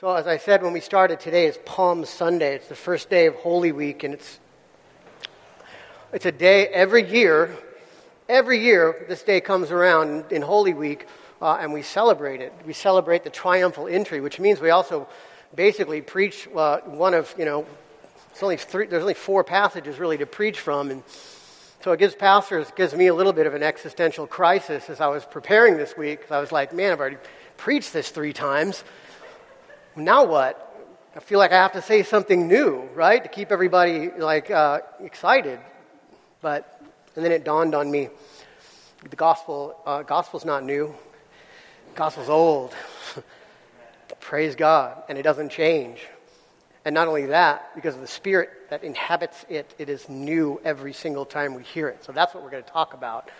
So, as I said when we started, today is Palm Sunday. It's the first day of Holy Week, and it's, it's a day every year. Every year, this day comes around in Holy Week, uh, and we celebrate it. We celebrate the triumphal entry, which means we also basically preach uh, one of, you know, it's only three, there's only four passages really to preach from, and so it gives pastors, gives me a little bit of an existential crisis as I was preparing this week. I was like, man, I've already preached this three times now what? I feel like I have to say something new, right, to keep everybody like uh, excited. But and then it dawned on me: the gospel, uh, gospel's not new. Gospel's old. Praise God, and it doesn't change. And not only that, because of the Spirit that inhabits it, it is new every single time we hear it. So that's what we're going to talk about.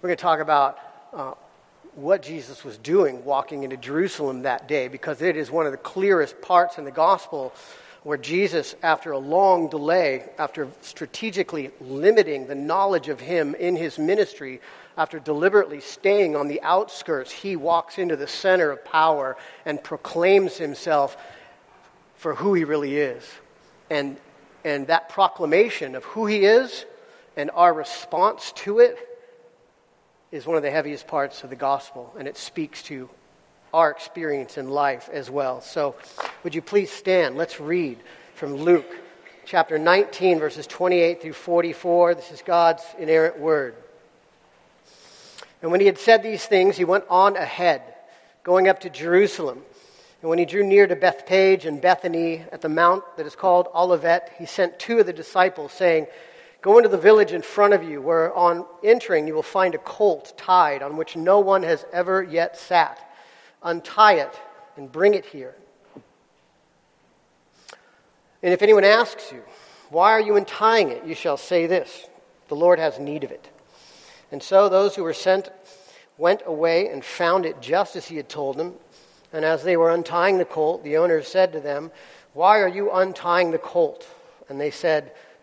We're going to talk about uh, what Jesus was doing walking into Jerusalem that day because it is one of the clearest parts in the gospel where Jesus, after a long delay, after strategically limiting the knowledge of him in his ministry, after deliberately staying on the outskirts, he walks into the center of power and proclaims himself for who he really is. And, and that proclamation of who he is and our response to it is one of the heaviest parts of the gospel, and it speaks to our experience in life as well. So, would you please stand? Let's read from Luke chapter 19, verses 28 through 44. This is God's inerrant word. And when he had said these things, he went on ahead, going up to Jerusalem. And when he drew near to Bethphage and Bethany at the mount that is called Olivet, he sent two of the disciples, saying, Go into the village in front of you, where on entering you will find a colt tied on which no one has ever yet sat. Untie it and bring it here. And if anyone asks you, Why are you untying it? you shall say this The Lord has need of it. And so those who were sent went away and found it just as he had told them. And as they were untying the colt, the owner said to them, Why are you untying the colt? And they said,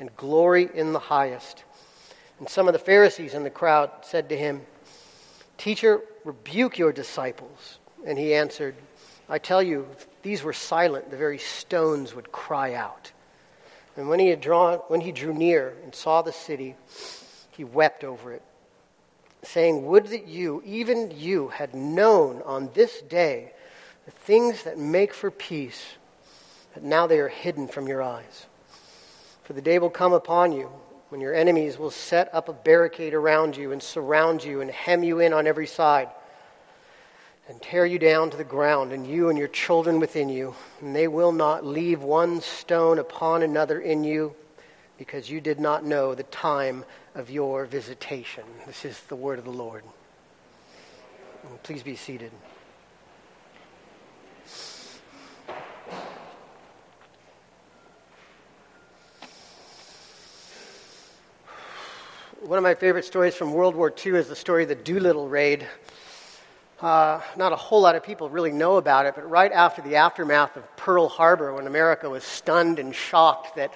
and glory in the highest. And some of the Pharisees in the crowd said to him, Teacher, rebuke your disciples. And he answered, I tell you, if these were silent, the very stones would cry out. And when he, had drawn, when he drew near and saw the city, he wept over it, saying, Would that you, even you, had known on this day the things that make for peace, but now they are hidden from your eyes. For the day will come upon you when your enemies will set up a barricade around you and surround you and hem you in on every side and tear you down to the ground, and you and your children within you, and they will not leave one stone upon another in you, because you did not know the time of your visitation. This is the word of the Lord. Please be seated. One of my favorite stories from World War II is the story of the Doolittle raid. Uh, not a whole lot of people really know about it, but right after the aftermath of Pearl Harbor, when America was stunned and shocked that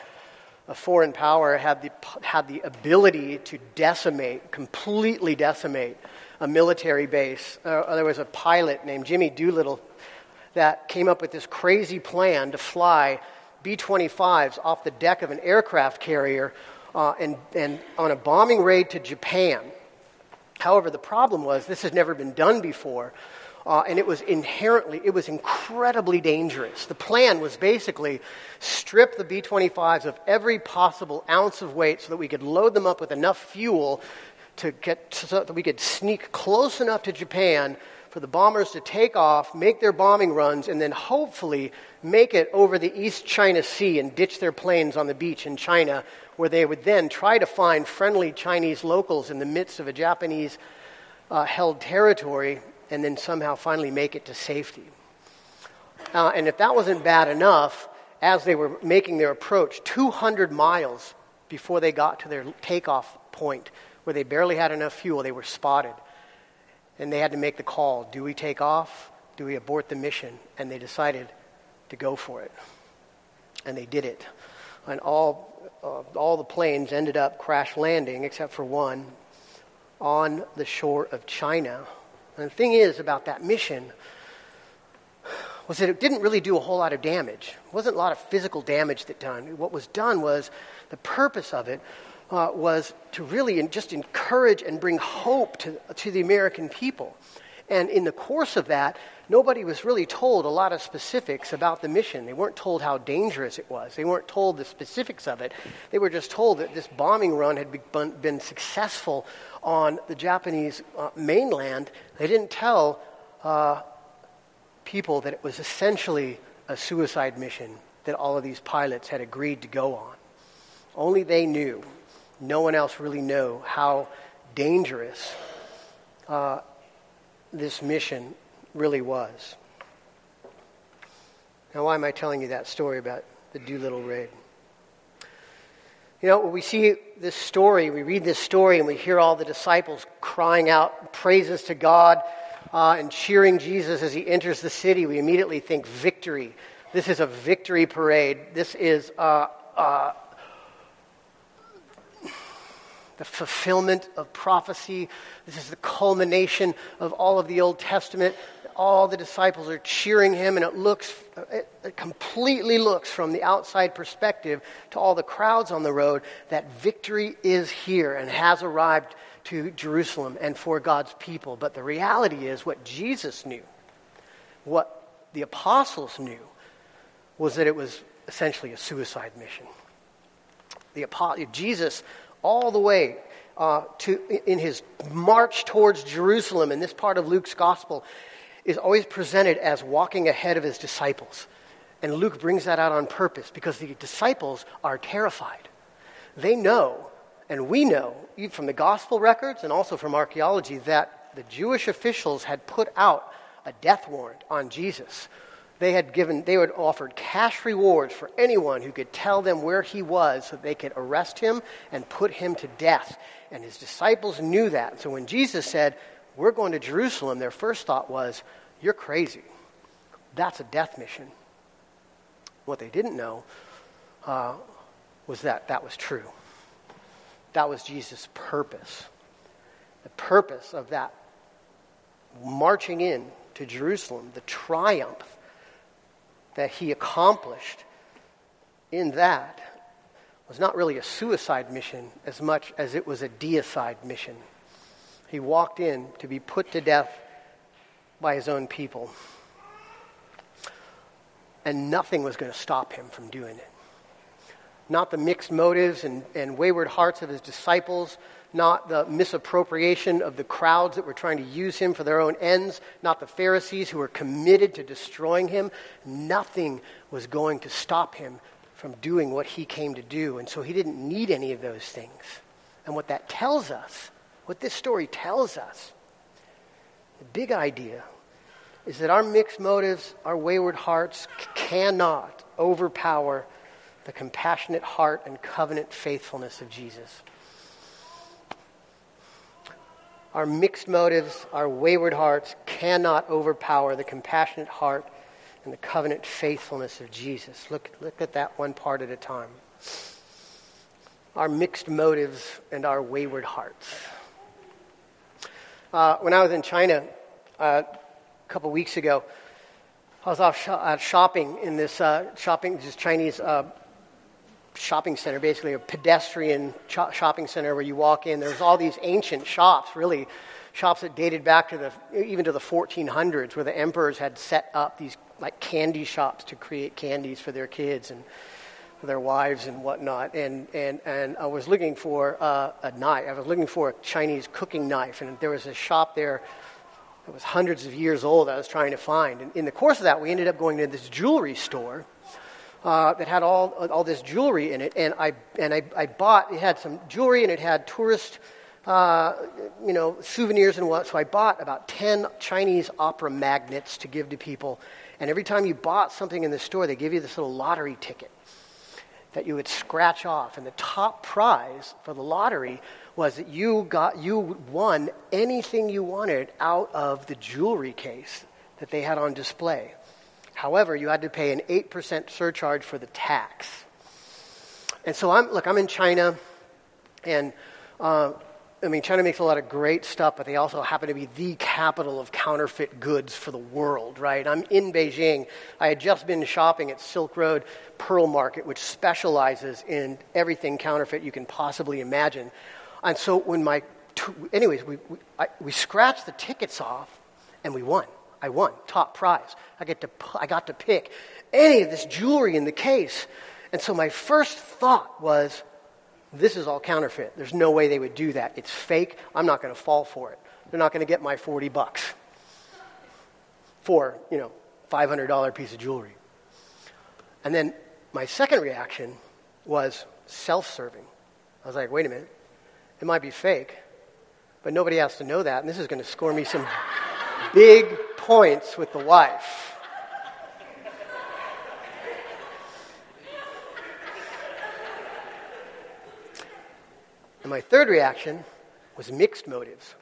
a foreign power had the, had the ability to decimate, completely decimate, a military base, uh, there was a pilot named Jimmy Doolittle that came up with this crazy plan to fly B 25s off the deck of an aircraft carrier uh, and, and on a bombing raid to Japan. However, the problem was this has never been done before. Uh, and it was inherently, it was incredibly dangerous. The plan was basically strip the B 25s of every possible ounce of weight so that we could load them up with enough fuel to get so that we could sneak close enough to Japan for the bombers to take off, make their bombing runs, and then hopefully make it over the East China Sea and ditch their planes on the beach in China where they would then try to find friendly Chinese locals in the midst of a Japanese uh, held territory and then somehow finally make it to safety. Uh, and if that wasn't bad enough, as they were making their approach, 200 miles before they got to their takeoff point, where they barely had enough fuel, they were spotted. And they had to make the call do we take off? Do we abort the mission? And they decided to go for it. And they did it. And all, uh, all the planes ended up crash landing, except for one, on the shore of China. And the thing is about that mission was that it didn't really do a whole lot of damage. It wasn't a lot of physical damage that done. What was done was the purpose of it uh, was to really just encourage and bring hope to, to the American people. And in the course of that, nobody was really told a lot of specifics about the mission. They weren't told how dangerous it was. They weren't told the specifics of it. They were just told that this bombing run had been successful on the Japanese uh, mainland. They didn't tell uh, people that it was essentially a suicide mission that all of these pilots had agreed to go on. Only they knew. No one else really knew how dangerous uh, this mission really was. Now, why am I telling you that story about the Doolittle raid? You know, when we see this story, we read this story, and we hear all the disciples crying out praises to God uh, and cheering Jesus as he enters the city, we immediately think victory. This is a victory parade. This is uh, uh, the fulfillment of prophecy. This is the culmination of all of the Old Testament. All the disciples are cheering him, and it looks, it, completely looks from the outside perspective to all the crowds on the road that victory is here and has arrived to Jerusalem and for God's people. But the reality is, what Jesus knew, what the apostles knew, was that it was essentially a suicide mission. The apostle Jesus all the way uh, to in his march towards Jerusalem in this part of Luke's gospel is always presented as walking ahead of his disciples. And Luke brings that out on purpose because the disciples are terrified. They know, and we know, from the gospel records and also from archaeology, that the Jewish officials had put out a death warrant on Jesus they had given they had offered cash rewards for anyone who could tell them where he was so they could arrest him and put him to death. And his disciples knew that. So when jesus said we're going to jerusalem their first thought was you're crazy. That's a death mission. What they didn't know uh, was that that was true. That was jesus purpose. The purpose of that marching in to jerusalem the triumph that he accomplished in that was not really a suicide mission as much as it was a deicide mission. He walked in to be put to death by his own people. And nothing was going to stop him from doing it. Not the mixed motives and, and wayward hearts of his disciples, not the misappropriation of the crowds that were trying to use him for their own ends, not the Pharisees who were committed to destroying him. Nothing was going to stop him from doing what he came to do. And so he didn't need any of those things. And what that tells us, what this story tells us, the big idea is that our mixed motives, our wayward hearts cannot overpower the compassionate heart and covenant faithfulness of Jesus. Our mixed motives, our wayward hearts cannot overpower the compassionate heart and the covenant faithfulness of Jesus. Look, look at that one part at a time. Our mixed motives and our wayward hearts. Uh, when I was in China uh, a couple weeks ago, I was off sh- uh, shopping in this uh, shopping, this Chinese uh, shopping center, basically a pedestrian ch- shopping center where you walk in. There's all these ancient shops, really shops that dated back to the even to the 1400s, where the emperors had set up these like candy shops to create candies for their kids and for their wives and whatnot. And and and I was looking for uh, a knife. I was looking for a Chinese cooking knife, and there was a shop there. that was hundreds of years old. I was trying to find, and in the course of that, we ended up going to this jewelry store uh, that had all, all this jewelry in it. And, I, and I, I bought, it had some jewelry and it had tourist, uh, you know, souvenirs and what. So I bought about 10 Chinese opera magnets to give to people. And every time you bought something in the store, they give you this little lottery ticket that you would scratch off. And the top prize for the lottery was that you got you won anything you wanted out of the jewelry case that they had on display. However, you had to pay an 8% surcharge for the tax. And so I'm look, I'm in China and uh, I mean, China makes a lot of great stuff, but they also happen to be the capital of counterfeit goods for the world, right? I'm in Beijing. I had just been shopping at Silk Road Pearl Market, which specializes in everything counterfeit you can possibly imagine. And so when my, anyways, we, we, I, we scratched the tickets off and we won. I won, top prize. I, get to, I got to pick any of this jewelry in the case. And so my first thought was, this is all counterfeit. There's no way they would do that. It's fake. I'm not going to fall for it. They're not going to get my 40 bucks for, you know, $500 piece of jewelry. And then my second reaction was self serving. I was like, wait a minute. It might be fake, but nobody has to know that. And this is going to score me some big points with the wife. And my third reaction was mixed motives.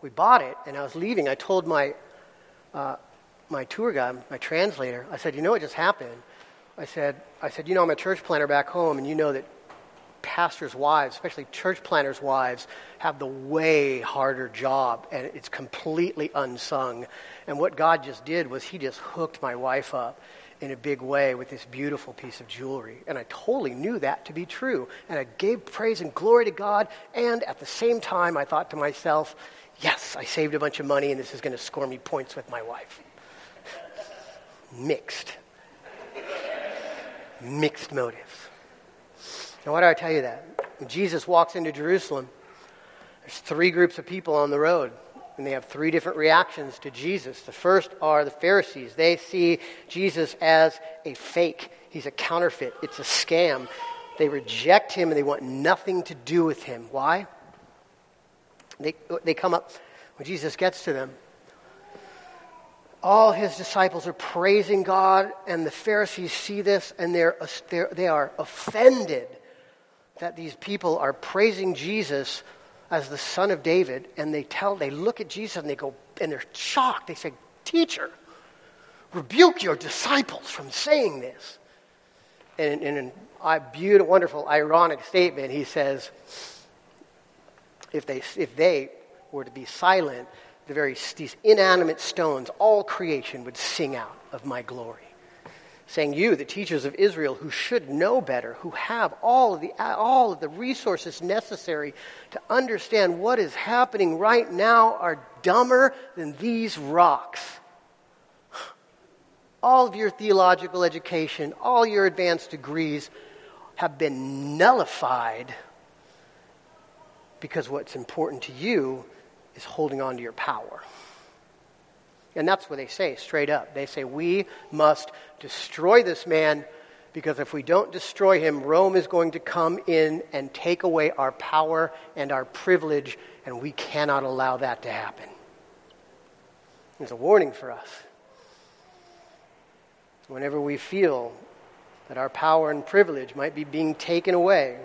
We bought it, and I was leaving. I told my, uh, my tour guide, my translator, I said, You know what just happened? I said, I said, You know, I'm a church planter back home, and you know that pastors' wives, especially church planters' wives, have the way harder job, and it's completely unsung. And what God just did was He just hooked my wife up in a big way with this beautiful piece of jewelry. And I totally knew that to be true. And I gave praise and glory to God. And at the same time, I thought to myself, yes, I saved a bunch of money, and this is going to score me points with my wife. Mixed. Mixed motives. Now, why do I tell you that? When Jesus walks into Jerusalem, there's three groups of people on the road and they have three different reactions to Jesus. The first are the Pharisees. They see Jesus as a fake, he's a counterfeit, it's a scam. They reject him and they want nothing to do with him. Why? They, they come up, when Jesus gets to them, all his disciples are praising God, and the Pharisees see this and they're, they're, they are offended that these people are praising Jesus as the son of David, and they tell, they look at Jesus and they go, and they're shocked. They say, Teacher, rebuke your disciples from saying this. And in a beautiful, wonderful, ironic statement, he says, if they, if they were to be silent, the very, these inanimate stones, all creation would sing out of my glory saying, You, the teachers of Israel, who should know better, who have all of the, all of the resources necessary to understand what is happening right now, are dumber than these rocks. All of your theological education, all your advanced degrees have been nullified because what's important to you is holding on to your power. And that's what they say straight up. They say, We must destroy this man because if we don't destroy him, Rome is going to come in and take away our power and our privilege, and we cannot allow that to happen. It's a warning for us. Whenever we feel that our power and privilege might be being taken away,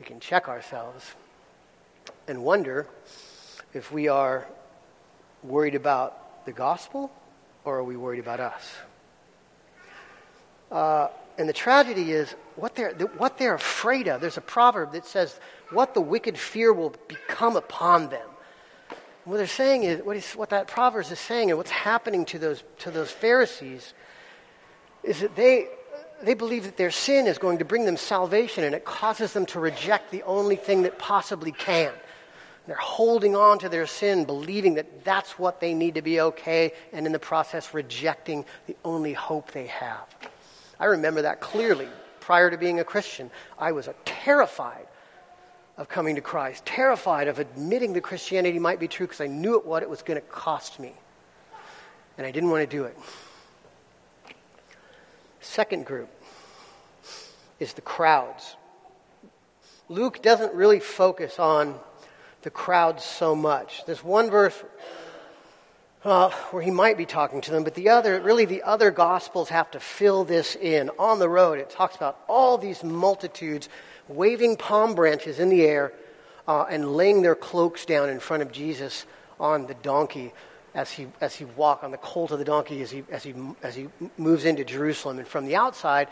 we can check ourselves and wonder if we are worried about the gospel or are we worried about us? Uh, and the tragedy is what they're, what they're afraid of. There's a proverb that says, What the wicked fear will become upon them. what they're saying is, what, is, what that proverb is saying, and what's happening to those, to those Pharisees, is that they, they believe that their sin is going to bring them salvation, and it causes them to reject the only thing that possibly can. They're holding on to their sin, believing that that's what they need to be okay, and in the process, rejecting the only hope they have. I remember that clearly. Prior to being a Christian, I was terrified of coming to Christ, terrified of admitting that Christianity might be true because I knew what it was going to cost me. And I didn't want to do it. Second group is the crowds. Luke doesn't really focus on the crowd so much. This one verse uh, where he might be talking to them, but the other, really, the other gospels have to fill this in. On the road, it talks about all these multitudes waving palm branches in the air uh, and laying their cloaks down in front of Jesus on the donkey as he, as he walk on the colt of the donkey as he, as he, as he moves into Jerusalem. And from the outside,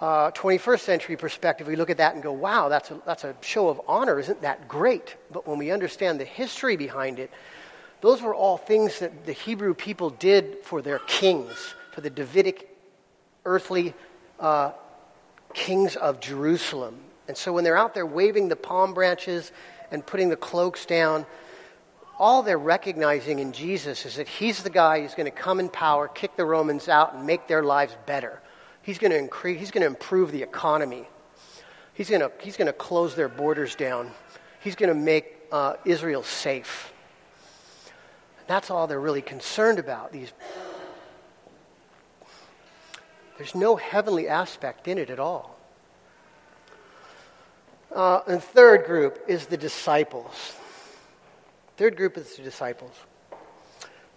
uh, 21st century perspective, we look at that and go, wow, that's a, that's a show of honor. Isn't that great? But when we understand the history behind it, those were all things that the Hebrew people did for their kings, for the Davidic earthly uh, kings of Jerusalem. And so when they're out there waving the palm branches and putting the cloaks down, all they're recognizing in Jesus is that he's the guy who's going to come in power, kick the Romans out, and make their lives better. He's going to, increase, he's going to improve the economy. He's going to, he's going to close their borders down. He's going to make uh, Israel safe. That's all they're really concerned about. These, there's no heavenly aspect in it at all. Uh, and third group is the disciples. Third group is the disciples.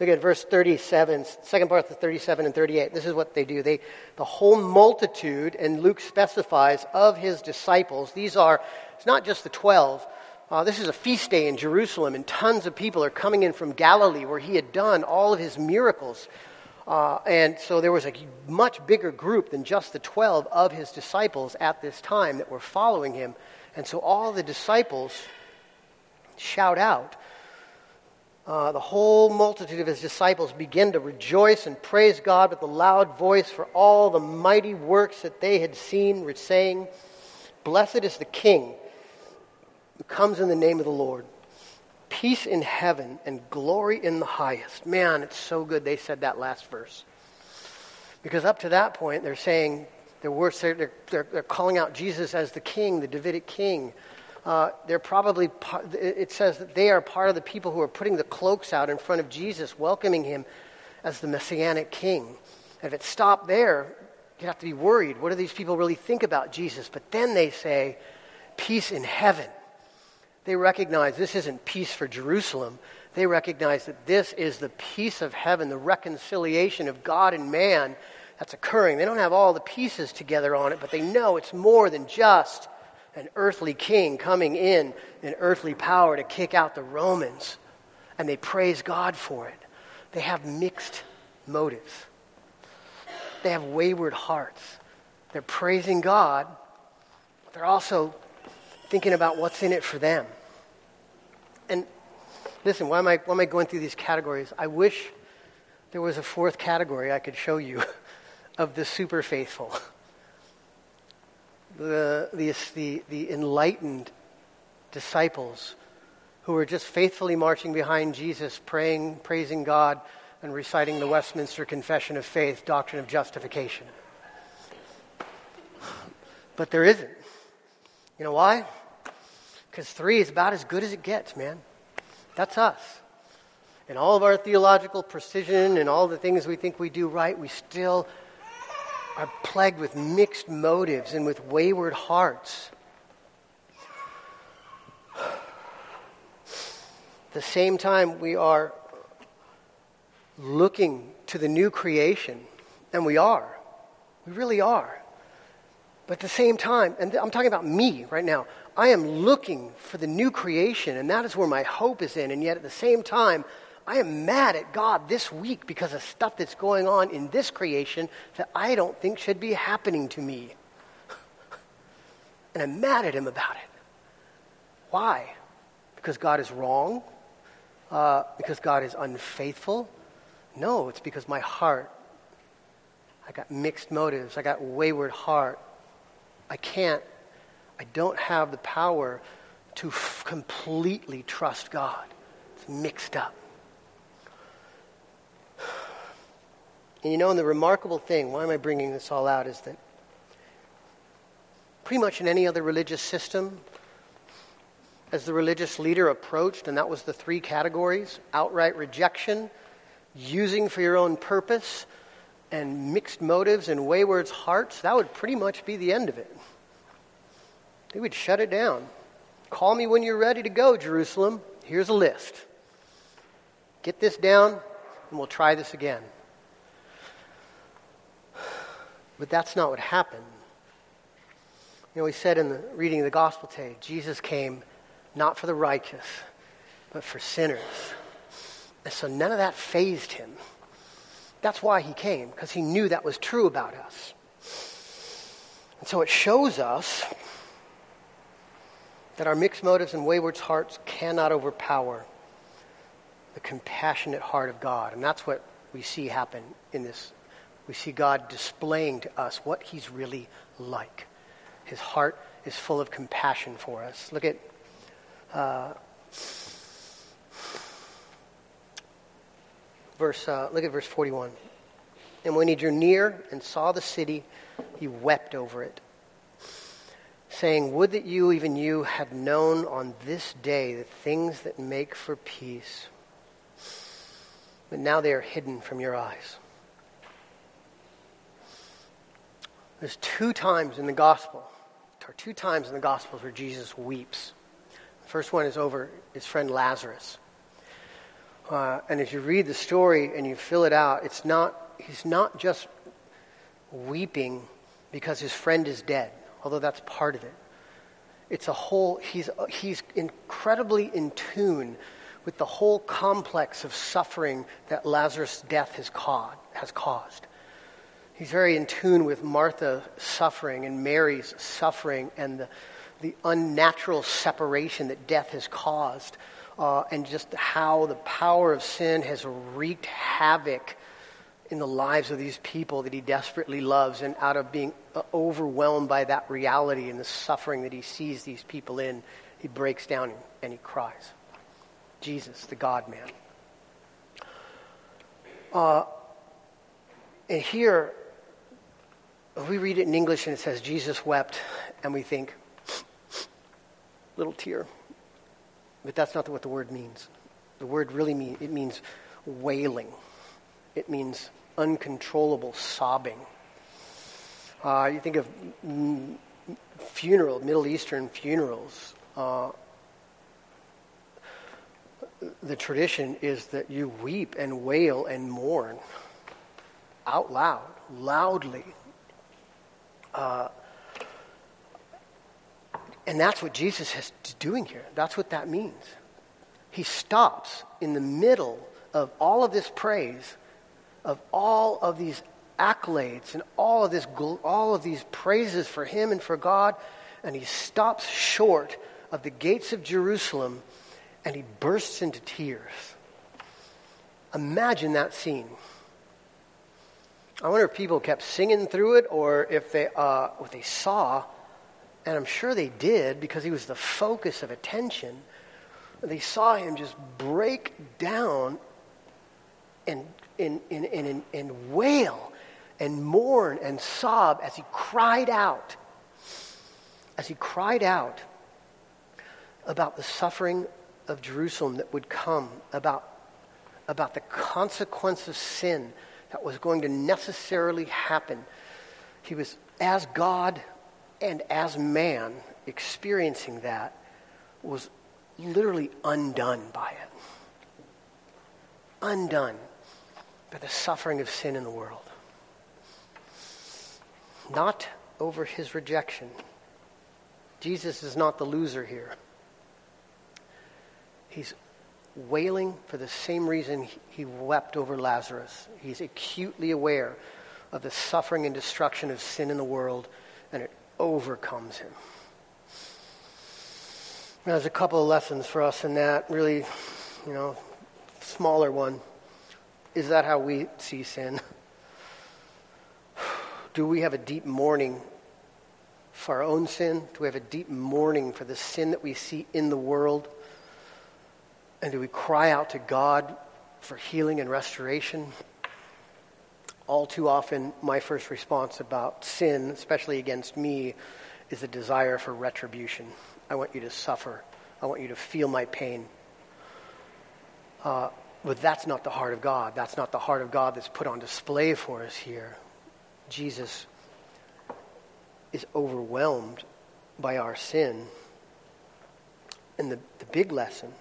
Look at verse 37, second part of 37 and 38. This is what they do. They, the whole multitude, and Luke specifies, of his disciples, these are, it's not just the 12, uh, this is a feast day in Jerusalem, and tons of people are coming in from Galilee where he had done all of his miracles. Uh, and so there was a much bigger group than just the 12 of his disciples at this time that were following him. And so all the disciples shout out. Uh, the whole multitude of his disciples begin to rejoice and praise God with a loud voice for all the mighty works that they had seen, saying, Blessed is the King who comes in the name of the Lord. Peace in heaven and glory in the highest. Man, it's so good they said that last verse. Because up to that point, they're saying, they're, they're, they're calling out Jesus as the king, the Davidic king. Uh, they're probably, it says that they are part of the people who are putting the cloaks out in front of Jesus, welcoming him as the messianic king. And if it stopped there, you'd have to be worried. What do these people really think about Jesus? But then they say, peace in heaven. They recognize this isn't peace for Jerusalem. They recognize that this is the peace of heaven, the reconciliation of God and man that's occurring. They don't have all the pieces together on it, but they know it's more than just an earthly king coming in in earthly power to kick out the Romans. And they praise God for it. They have mixed motives, they have wayward hearts. They're praising God, but they're also thinking about what's in it for them. And listen, why am I, why am I going through these categories? I wish there was a fourth category I could show you of the super faithful, the, the, the, the enlightened disciples who were just faithfully marching behind Jesus, praying, praising God, and reciting the Westminster Confession of Faith, doctrine of justification. But there isn't. You know why? Because three is about as good as it gets, man. That's us. And all of our theological precision and all the things we think we do right, we still are plagued with mixed motives and with wayward hearts. At the same time, we are looking to the new creation, and we are. We really are. But at the same time, and I'm talking about me right now, I am looking for the new creation, and that is where my hope is in. And yet at the same time, I am mad at God this week because of stuff that's going on in this creation that I don't think should be happening to me. and I'm mad at Him about it. Why? Because God is wrong? Uh, because God is unfaithful? No, it's because my heart, I got mixed motives, I got wayward heart, I can't, I don't have the power to f- completely trust God. It's mixed up. And you know, and the remarkable thing, why am I bringing this all out, is that pretty much in any other religious system, as the religious leader approached, and that was the three categories outright rejection, using for your own purpose, and mixed motives and wayward hearts, that would pretty much be the end of it. They would shut it down. Call me when you're ready to go, Jerusalem. Here's a list. Get this down. and we'll try this again. But that's not what happened. You know, we said in the reading of the gospel today, Jesus came not for the righteous, but for sinners. And so none of that fazed him. That's why he came, because he knew that was true about us. And so it shows us that our mixed motives and wayward hearts cannot overpower the compassionate heart of God. And that's what we see happen in this. We see God displaying to us what he's really like. His heart is full of compassion for us. Look at uh, verse. Uh, look at verse forty-one. And when he drew near and saw the city, he wept over it, saying, "Would that you, even you, had known on this day the things that make for peace." but now they are hidden from your eyes. There's two times in the gospel, or two times in the gospels where Jesus weeps. The first one is over his friend Lazarus. Uh, and if you read the story and you fill it out, it's not, he's not just weeping because his friend is dead, although that's part of it. It's a whole, he's, he's incredibly in tune with the whole complex of suffering that Lazarus' death has caused. Has caused. He's very in tune with Martha's suffering and Mary's suffering and the, the unnatural separation that death has caused, uh, and just how the power of sin has wreaked havoc in the lives of these people that he desperately loves. And out of being uh, overwhelmed by that reality and the suffering that he sees these people in, he breaks down and he cries. Jesus, the God man. Uh, and here, we read it in English and it says, Jesus wept, and we think, little tear. But that's not what the word means. The word really means, it means wailing. It means uncontrollable sobbing. Uh, you think of funeral, Middle Eastern funerals. Uh, the tradition is that you weep and wail and mourn out loud, loudly. Uh, and that's what Jesus is doing here. That's what that means. He stops in the middle of all of this praise, of all of these accolades and all of this all of these praises for him and for God, and he stops short of the gates of Jerusalem and he bursts into tears. Imagine that scene. I wonder if people kept singing through it or if they, uh, what they saw, and I'm sure they did because he was the focus of attention. They saw him just break down and, and, and, and, and wail and mourn and sob as he cried out. As he cried out about the suffering of Jerusalem that would come about, about the consequence of sin that was going to necessarily happen. He was, as God and as man, experiencing that, was literally undone by it. Undone by the suffering of sin in the world. Not over his rejection. Jesus is not the loser here. He's wailing for the same reason he wept over Lazarus. He's acutely aware of the suffering and destruction of sin in the world, and it overcomes him. Now, there's a couple of lessons for us in that, really, you know, smaller one. Is that how we see sin? Do we have a deep mourning for our own sin? Do we have a deep mourning for the sin that we see in the world? And do we cry out to God for healing and restoration? All too often, my first response about sin, especially against me, is a desire for retribution. I want you to suffer. I want you to feel my pain. Uh, but that's not the heart of God. That's not the heart of God that's put on display for us here. Jesus is overwhelmed by our sin. And the, the big lesson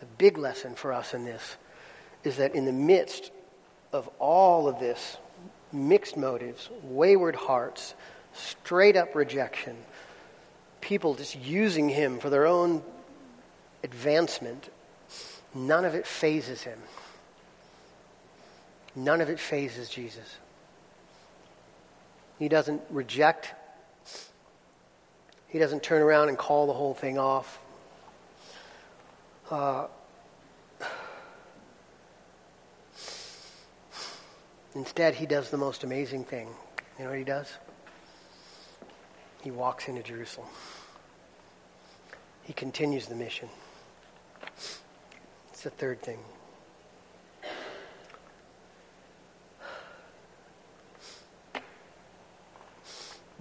the big lesson for us in this is that in the midst of all of this, mixed motives, wayward hearts, straight up rejection, people just using him for their own advancement, none of it fazes him. None of it fazes Jesus. He doesn't reject. He doesn't turn around and call the whole thing off. Uh, instead, he does the most amazing thing. You know what he does? He walks into Jerusalem. He continues the mission. It's the third thing.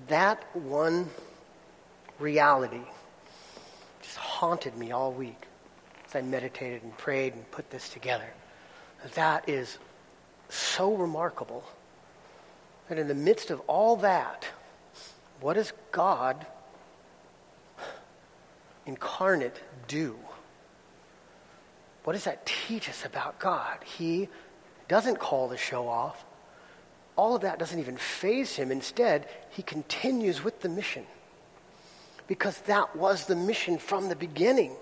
That one reality just haunted me all week I meditated and prayed and put this together. That is so remarkable that in the midst of all that, what does God incarnate do? What does that teach us about God? He doesn't call the show off. All of that doesn't even faze him. Instead, he continues with the mission. Because that was the mission from the beginning.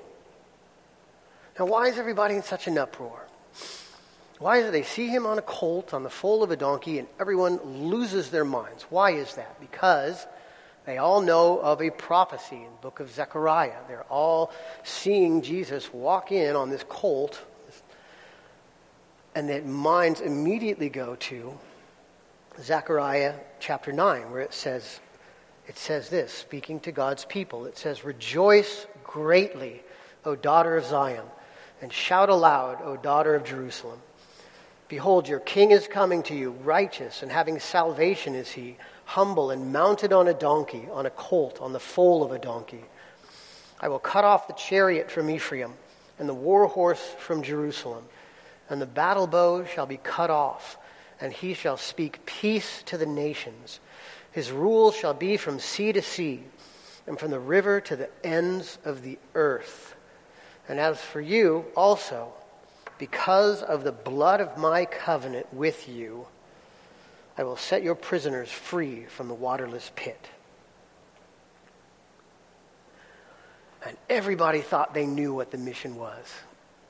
Now, why is everybody in such an uproar? Why is it they see him on a colt, on the foal of a donkey, and everyone loses their minds? Why is that? Because they all know of a prophecy in the book of Zechariah. They're all seeing Jesus walk in on this colt, and their minds immediately go to Zechariah chapter 9, where it says, it says this, speaking to God's people. It says, Rejoice greatly, O daughter of Zion and shout aloud, O daughter of Jerusalem. Behold, your king is coming to you, righteous and having salvation is he, humble and mounted on a donkey, on a colt, on the foal of a donkey. I will cut off the chariot from Ephraim and the war horse from Jerusalem, and the battle bow shall be cut off, and he shall speak peace to the nations. His rule shall be from sea to sea, and from the river to the ends of the earth. And as for you also, because of the blood of my covenant with you, I will set your prisoners free from the waterless pit. And everybody thought they knew what the mission was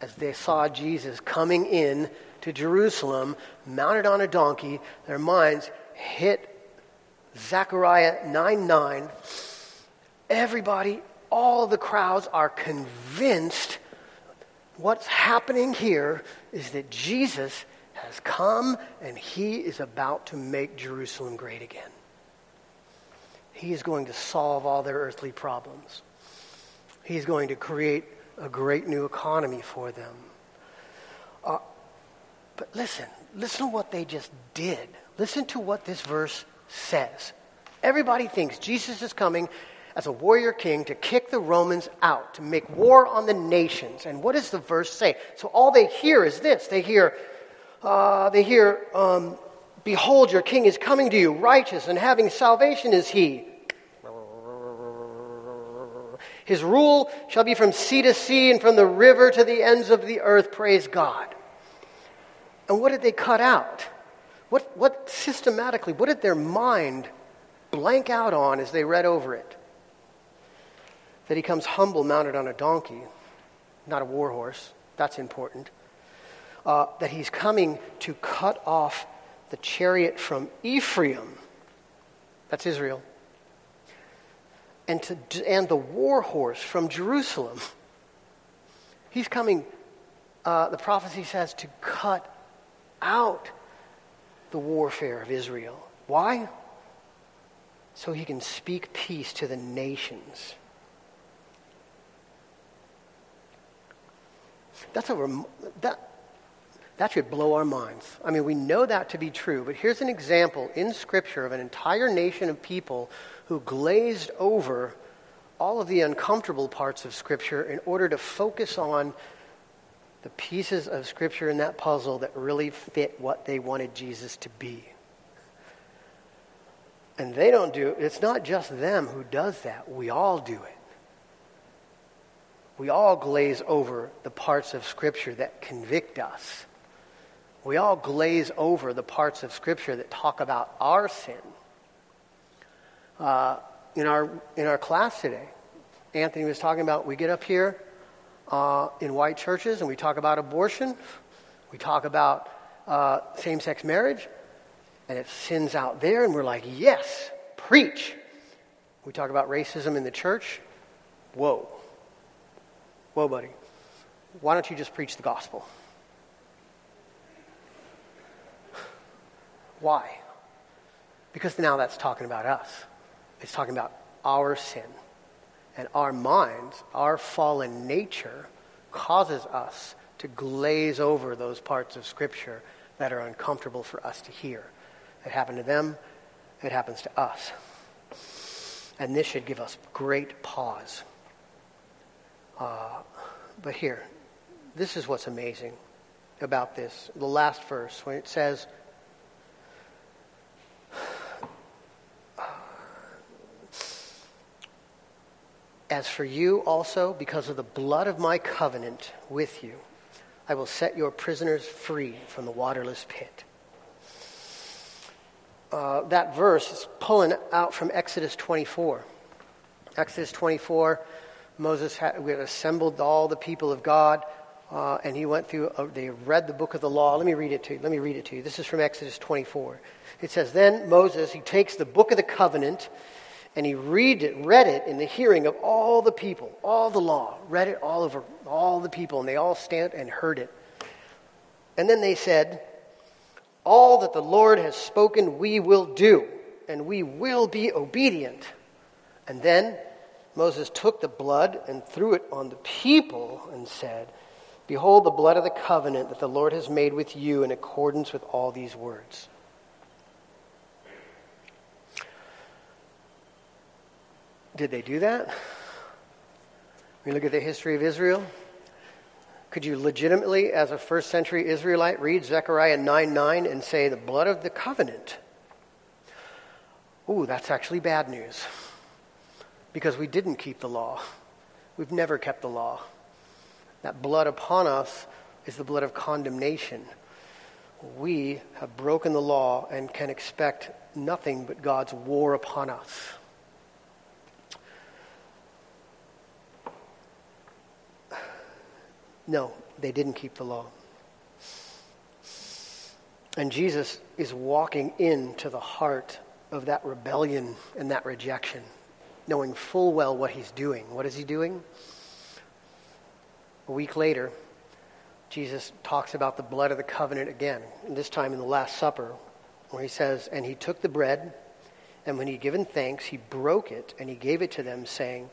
as they saw Jesus coming in to Jerusalem, mounted on a donkey. Their minds hit Zechariah 9 9. Everybody all the crowds are convinced what's happening here is that Jesus has come and he is about to make Jerusalem great again. He is going to solve all their earthly problems. He's going to create a great new economy for them. Uh, but listen, listen to what they just did. Listen to what this verse says. Everybody thinks Jesus is coming as a warrior king to kick the Romans out, to make war on the nations. And what does the verse say? So all they hear is this. They hear, uh, they hear, um, behold, your king is coming to you, righteous and having salvation is he. His rule shall be from sea to sea and from the river to the ends of the earth. Praise God. And what did they cut out? What, what systematically, what did their mind blank out on as they read over it? That he comes humble mounted on a donkey, not a war horse. That's important. Uh, that he's coming to cut off the chariot from Ephraim. That's Israel. And, to, and the war horse from Jerusalem. He's coming, uh, the prophecy says, to cut out the warfare of Israel. Why? So he can speak peace to the nations. That's a, that, that should blow our minds. I mean, we know that to be true, but here's an example in Scripture of an entire nation of people who glazed over all of the uncomfortable parts of Scripture in order to focus on the pieces of Scripture in that puzzle that really fit what they wanted Jesus to be. And they don't do it. It's not just them who does that. We all do it we all glaze over the parts of Scripture that convict us we all glaze over the parts of Scripture that talk about our sin. Uh, in, our, in our class today, Anthony was talking about we get up here uh, in white churches and we talk about abortion, we talk about uh, same sex marriage, and it sins out there, and we're like, yes, preach. We talk about racism in the church. Whoa. Whoa, buddy. Why don't you just preach the gospel? Why? Because now that's talking about us. It's talking about our sin. And our minds, our fallen nature, causes us to glaze over those parts of Scripture that are uncomfortable for us to hear. It happened to them, it happens to us. And this should give us great pause. Uh, but here, this is what's amazing about this. The last verse, when it says, As for you also, because of the blood of my covenant with you, I will set your prisoners free from the waterless pit. Uh, that verse is pulling out from Exodus 24. Exodus 24, Moses had, we had assembled all the people of God, uh, and he went through, uh, they read the book of the law. Let me read it to you. Let me read it to you. This is from Exodus 24. It says, Then Moses, he takes the book of the covenant and he read it, read it in the hearing of all the people, all the law, read it all over all the people, and they all stand and heard it. And then they said, All that the Lord has spoken, we will do, and we will be obedient. And then Moses took the blood and threw it on the people and said, Behold the blood of the covenant that the Lord has made with you in accordance with all these words. Did they do that? When you look at the history of Israel, could you legitimately, as a first century Israelite, read Zechariah 9 9 and say, the blood of the covenant? Ooh, that's actually bad news. Because we didn't keep the law. We've never kept the law. That blood upon us is the blood of condemnation. We have broken the law and can expect nothing but God's war upon us. No, they didn't keep the law. And Jesus is walking into the heart of that rebellion and that rejection, knowing full well what he's doing. What is he doing? A week later, Jesus talks about the blood of the covenant again, this time in the Last Supper, where he says, And he took the bread, and when he had given thanks, he broke it, and he gave it to them, saying,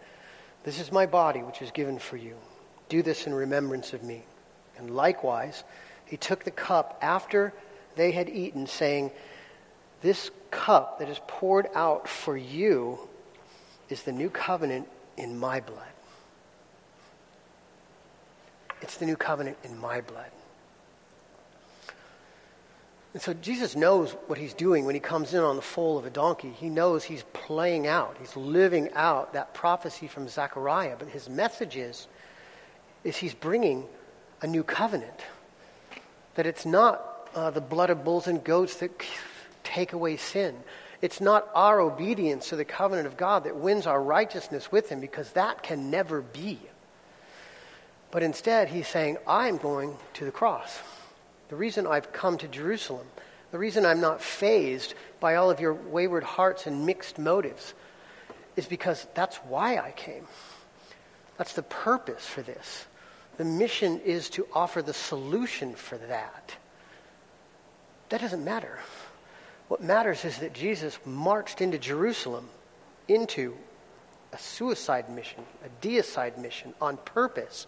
This is my body, which is given for you. Do this in remembrance of me. And likewise, he took the cup after they had eaten, saying, This cup that is poured out for you is the new covenant in my blood. It's the new covenant in my blood. And so Jesus knows what he's doing when he comes in on the foal of a donkey. He knows he's playing out, he's living out that prophecy from Zechariah. But his message is is he's bringing a new covenant. That it's not uh, the blood of bulls and goats that take away sin. It's not our obedience to the covenant of God that wins our righteousness with him because that can never be. But instead, he's saying, I'm going to the cross. The reason I've come to Jerusalem, the reason I'm not fazed by all of your wayward hearts and mixed motives, is because that's why I came. That's the purpose for this. The mission is to offer the solution for that. That doesn't matter. What matters is that Jesus marched into Jerusalem into a suicide mission, a deicide mission on purpose,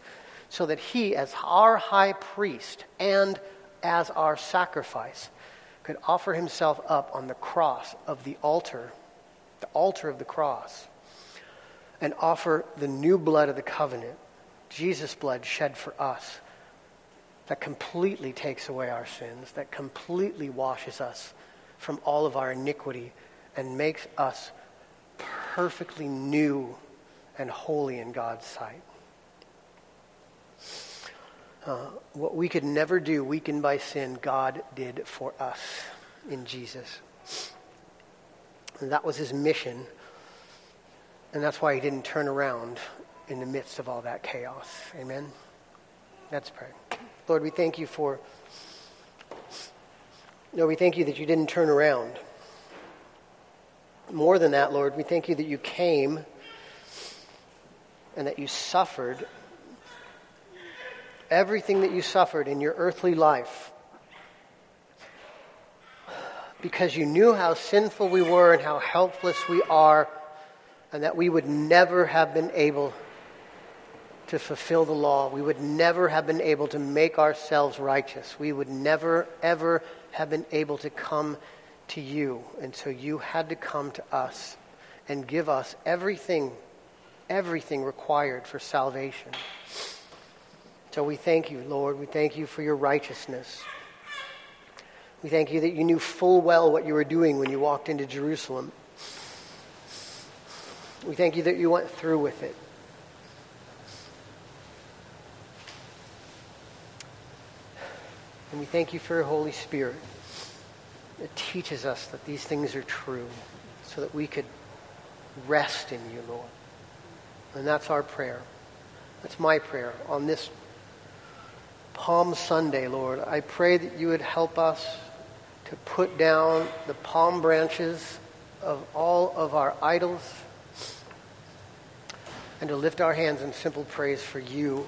so that he, as our high priest and as our sacrifice, could offer himself up on the cross of the altar, the altar of the cross, and offer the new blood of the covenant Jesus' blood shed for us that completely takes away our sins, that completely washes us from all of our iniquity and makes us perfectly new and holy in God's sight. Uh, what we could never do, weakened by sin, God did for us in Jesus. And that was his mission. And that's why he didn't turn around in the midst of all that chaos. Amen? Let's pray. Lord, we thank you for. Lord, we thank you that you didn't turn around. More than that, Lord, we thank you that you came and that you suffered everything that you suffered in your earthly life because you knew how sinful we were and how helpless we are, and that we would never have been able to fulfill the law. We would never have been able to make ourselves righteous. We would never, ever have been able to come to you. And so you had to come to us and give us everything, everything required for salvation. So we thank you, Lord. We thank you for your righteousness. We thank you that you knew full well what you were doing when you walked into Jerusalem. We thank you that you went through with it. And we thank you for your Holy Spirit that teaches us that these things are true so that we could rest in you, Lord. And that's our prayer. That's my prayer on this Palm Sunday, Lord. I pray that you would help us to put down the palm branches of all of our idols and to lift our hands in simple praise for you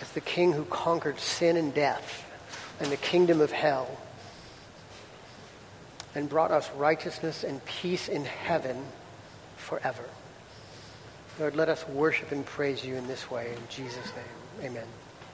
as the King who conquered sin and death and the kingdom of hell and brought us righteousness and peace in heaven forever. Lord, let us worship and praise you in this way. In Jesus' name, amen.